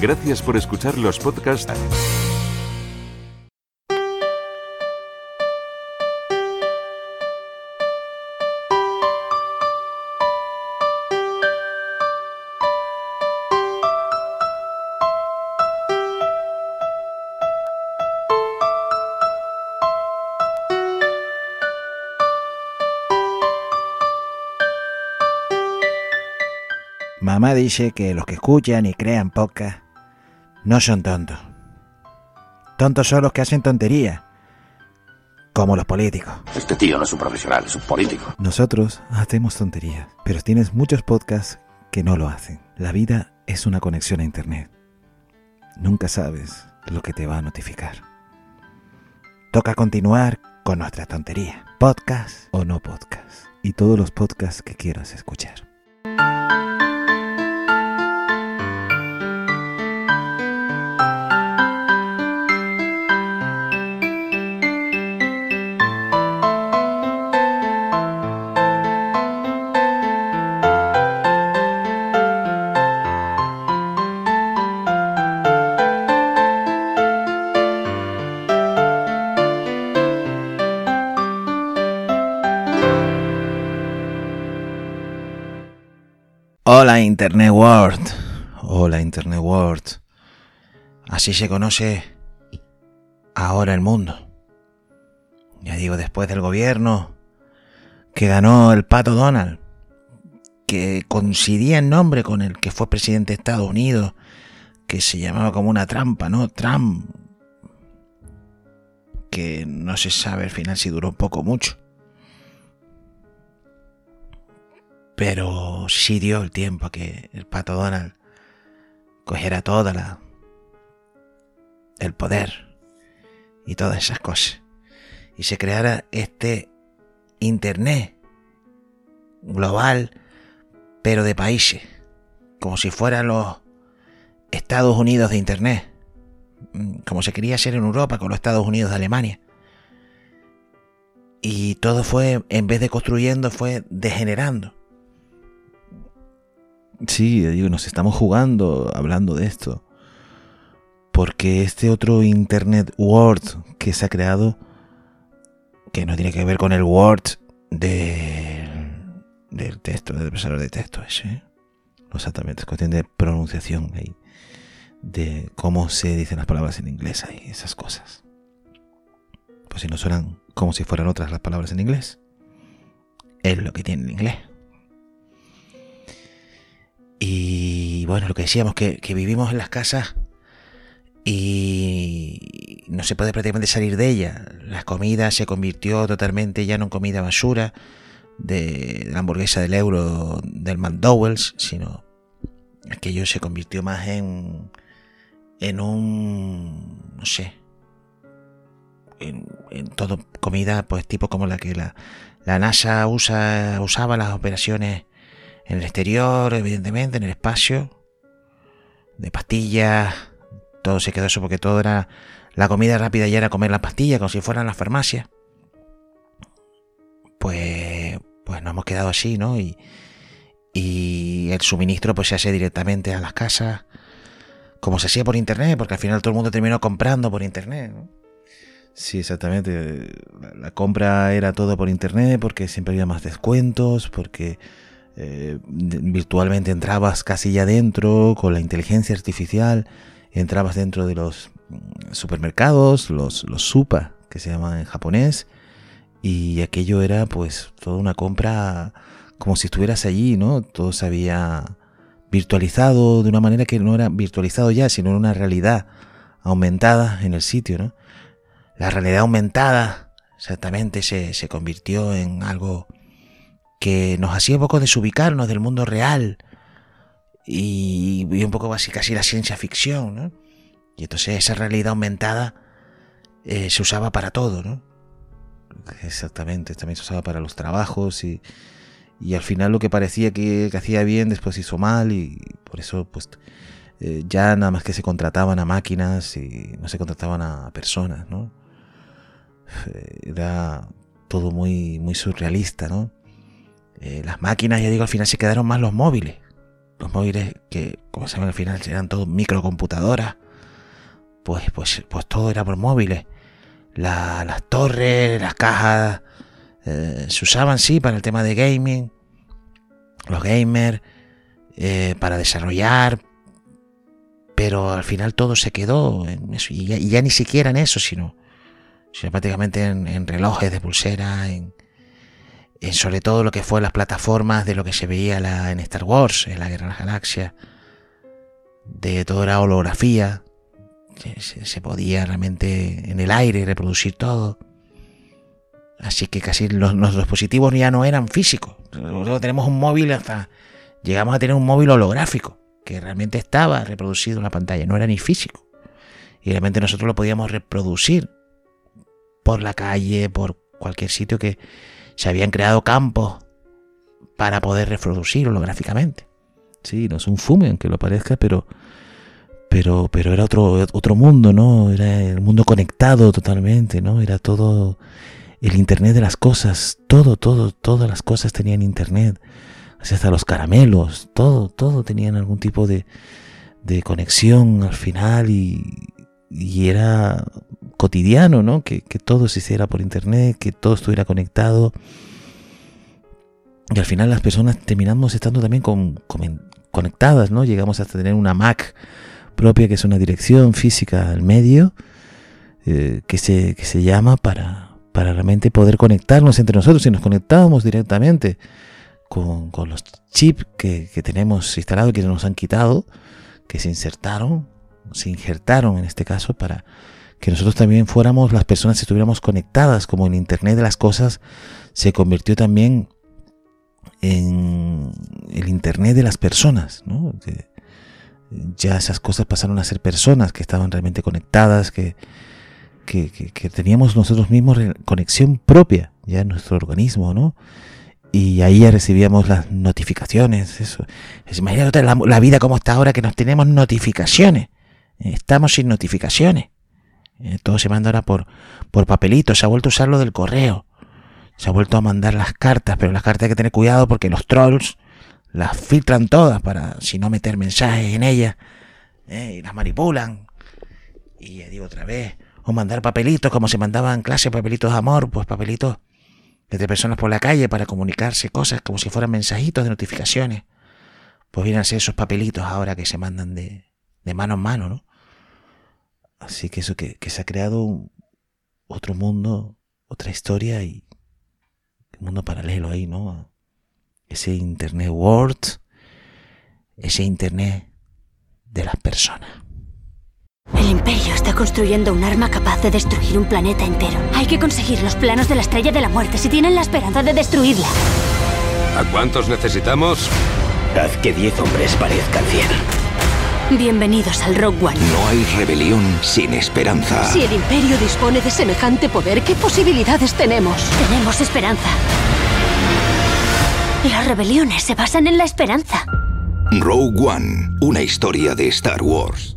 Gracias por escuchar los podcasts. Mamá dice que los que escuchan y crean podcast no son tontos. Tontos son los que hacen tonterías, como los políticos. Este tío no es un profesional, es un político. Nosotros hacemos tonterías, pero tienes muchos podcasts que no lo hacen. La vida es una conexión a Internet. Nunca sabes lo que te va a notificar. Toca continuar con nuestra tontería. Podcast o no podcast. Y todos los podcasts que quieras escuchar. Hola Internet World. Hola Internet World. Así se conoce ahora el mundo. Ya digo, después del gobierno que ganó el pato Donald, que coincidía en nombre con el que fue presidente de Estados Unidos, que se llamaba como una trampa, ¿no? Trump. Que no se sabe al final si duró poco o mucho. Pero sí dio el tiempo a que el pato Donald cogiera toda la. el poder y todas esas cosas. Y se creara este Internet global, pero de países. Como si fueran los Estados Unidos de Internet. Como se quería hacer en Europa con los Estados Unidos de Alemania. Y todo fue, en vez de construyendo, fue degenerando. Sí, digo, nos estamos jugando hablando de esto. Porque este otro Internet Word que se ha creado, que no tiene que ver con el Word de, del texto, del procesador de texto ese. ¿eh? Exactamente, es cuestión de pronunciación ahí. De cómo se dicen las palabras en inglés ahí, esas cosas. Pues si no suenan como si fueran otras las palabras en inglés. Es lo que tiene el inglés. Y bueno, lo que decíamos, que, que, vivimos en las casas y no se puede prácticamente salir de ella. La comida se convirtió totalmente ya no en comida basura de la hamburguesa del euro del McDowell's, sino aquello se convirtió más en, en un, no sé, en, en todo comida pues tipo como la que la, la NASA usa, usaba las operaciones en el exterior, evidentemente, en el espacio, de pastillas, todo se quedó eso porque todo era la comida rápida ya era comer las pastillas como si fueran las farmacias. Pues, pues nos hemos quedado así, ¿no? Y, y el suministro pues se hace directamente a las casas, como se hacía por internet, porque al final todo el mundo terminó comprando por internet. ¿no? Sí, exactamente. La compra era todo por internet porque siempre había más descuentos, porque eh, virtualmente entrabas casi ya dentro con la inteligencia artificial, entrabas dentro de los supermercados, los, los supa, que se llaman en japonés, y aquello era pues toda una compra como si estuvieras allí, ¿no? Todo se había virtualizado de una manera que no era virtualizado ya, sino una realidad aumentada en el sitio, ¿no? La realidad aumentada exactamente se, se convirtió en algo que nos hacía un poco desubicarnos del mundo real y, un poco así casi la ciencia ficción, ¿no? Y entonces esa realidad aumentada eh, se usaba para todo, ¿no? Exactamente, también se usaba para los trabajos y, y al final lo que parecía que, hacía bien después hizo mal y por eso pues eh, ya nada más que se contrataban a máquinas y no se contrataban a personas, ¿no? Era todo muy, muy surrealista, ¿no? Eh, las máquinas, ya digo, al final se quedaron más los móviles. los móviles que, como saben, al final eran todos microcomputadoras, pues, pues, pues todo era por móviles. las torres, las cajas, eh, se usaban, sí, para el tema de gaming, los gamers, eh, para desarrollar, pero al final todo se quedó en eso, y ya, ni siquiera en eso, sino, sino prácticamente en, relojes de pulsera, en, sobre todo lo que fue las plataformas de lo que se veía en Star Wars, en la Guerra de las Galaxias, de toda la holografía, se, podía realmente en el aire reproducir todo. Así que casi los, dispositivos ya no eran físicos. Nosotros tenemos un móvil hasta. Llegamos a tener un móvil holográfico, que realmente estaba reproducido en la pantalla, no era ni físico. Y realmente nosotros lo podíamos reproducir por la calle, por cualquier sitio que se habían creado campos para poder reproducir holográficamente. Sí, no es un fume, aunque lo parezca, pero, pero, pero era otro, otro mundo, ¿no? Era el mundo conectado totalmente, ¿no? Era todo el Internet de las cosas, todo, todo, todas las cosas tenían Internet, hasta los caramelos, todo, todo tenían algún tipo de, de conexión al final y, y era cotidiano, ¿no? Que, que, todo se hiciera por Internet, que todo estuviera conectado. Y al final las personas terminamos estando también con, conectadas, ¿no? Llegamos hasta tener una Mac propia, que es una dirección física al medio, eh, que, se, que se llama para, para realmente poder conectarnos entre nosotros y nos conectábamos directamente con, los chips que, tenemos instalados que nos han quitado, que se insertaron, se injertaron en este caso para que nosotros también fuéramos las personas estuviéramos conectadas, como en Internet de las Cosas se convirtió también en el Internet de las personas, ya esas cosas pasaron a ser personas que estaban realmente conectadas, que, que, teníamos nosotros mismos conexión propia ya en nuestro organismo, ¿no? Y ahí ya recibíamos las notificaciones, eso. Imagínate la vida como está ahora que nos tenemos notificaciones. Estamos sin notificaciones. Eh, todo se manda ahora por, por papelito. Se ha vuelto a usar lo del correo. Se ha vuelto a mandar las cartas, pero las cartas hay que tener cuidado porque los trolls las filtran todas para si no meter mensajes en ellas eh, y las manipulan. Y ya digo otra vez, o mandar papelitos como se mandaban en clase, papelitos de amor, pues papelitos entre personas por la calle para comunicarse cosas como si fueran mensajitos de notificaciones. Pues vienen a ser esos papelitos ahora que se mandan de, de mano en mano, ¿no? Así que eso, que, que se ha creado otro mundo, otra historia y un mundo paralelo ahí, ¿no? Ese Internet World, ese Internet de las personas. El Imperio está construyendo un arma capaz de destruir un planeta entero. Hay que conseguir los planos de la Estrella de la Muerte si tienen la esperanza de destruirla. ¿A cuántos necesitamos? Haz que diez hombres parezcan cien. Bienvenidos al Rogue One. No hay rebelión sin esperanza. Si el Imperio dispone de semejante poder, ¿qué posibilidades tenemos? Tenemos esperanza. Las rebeliones se basan en la esperanza. Rogue One, una historia de Star Wars.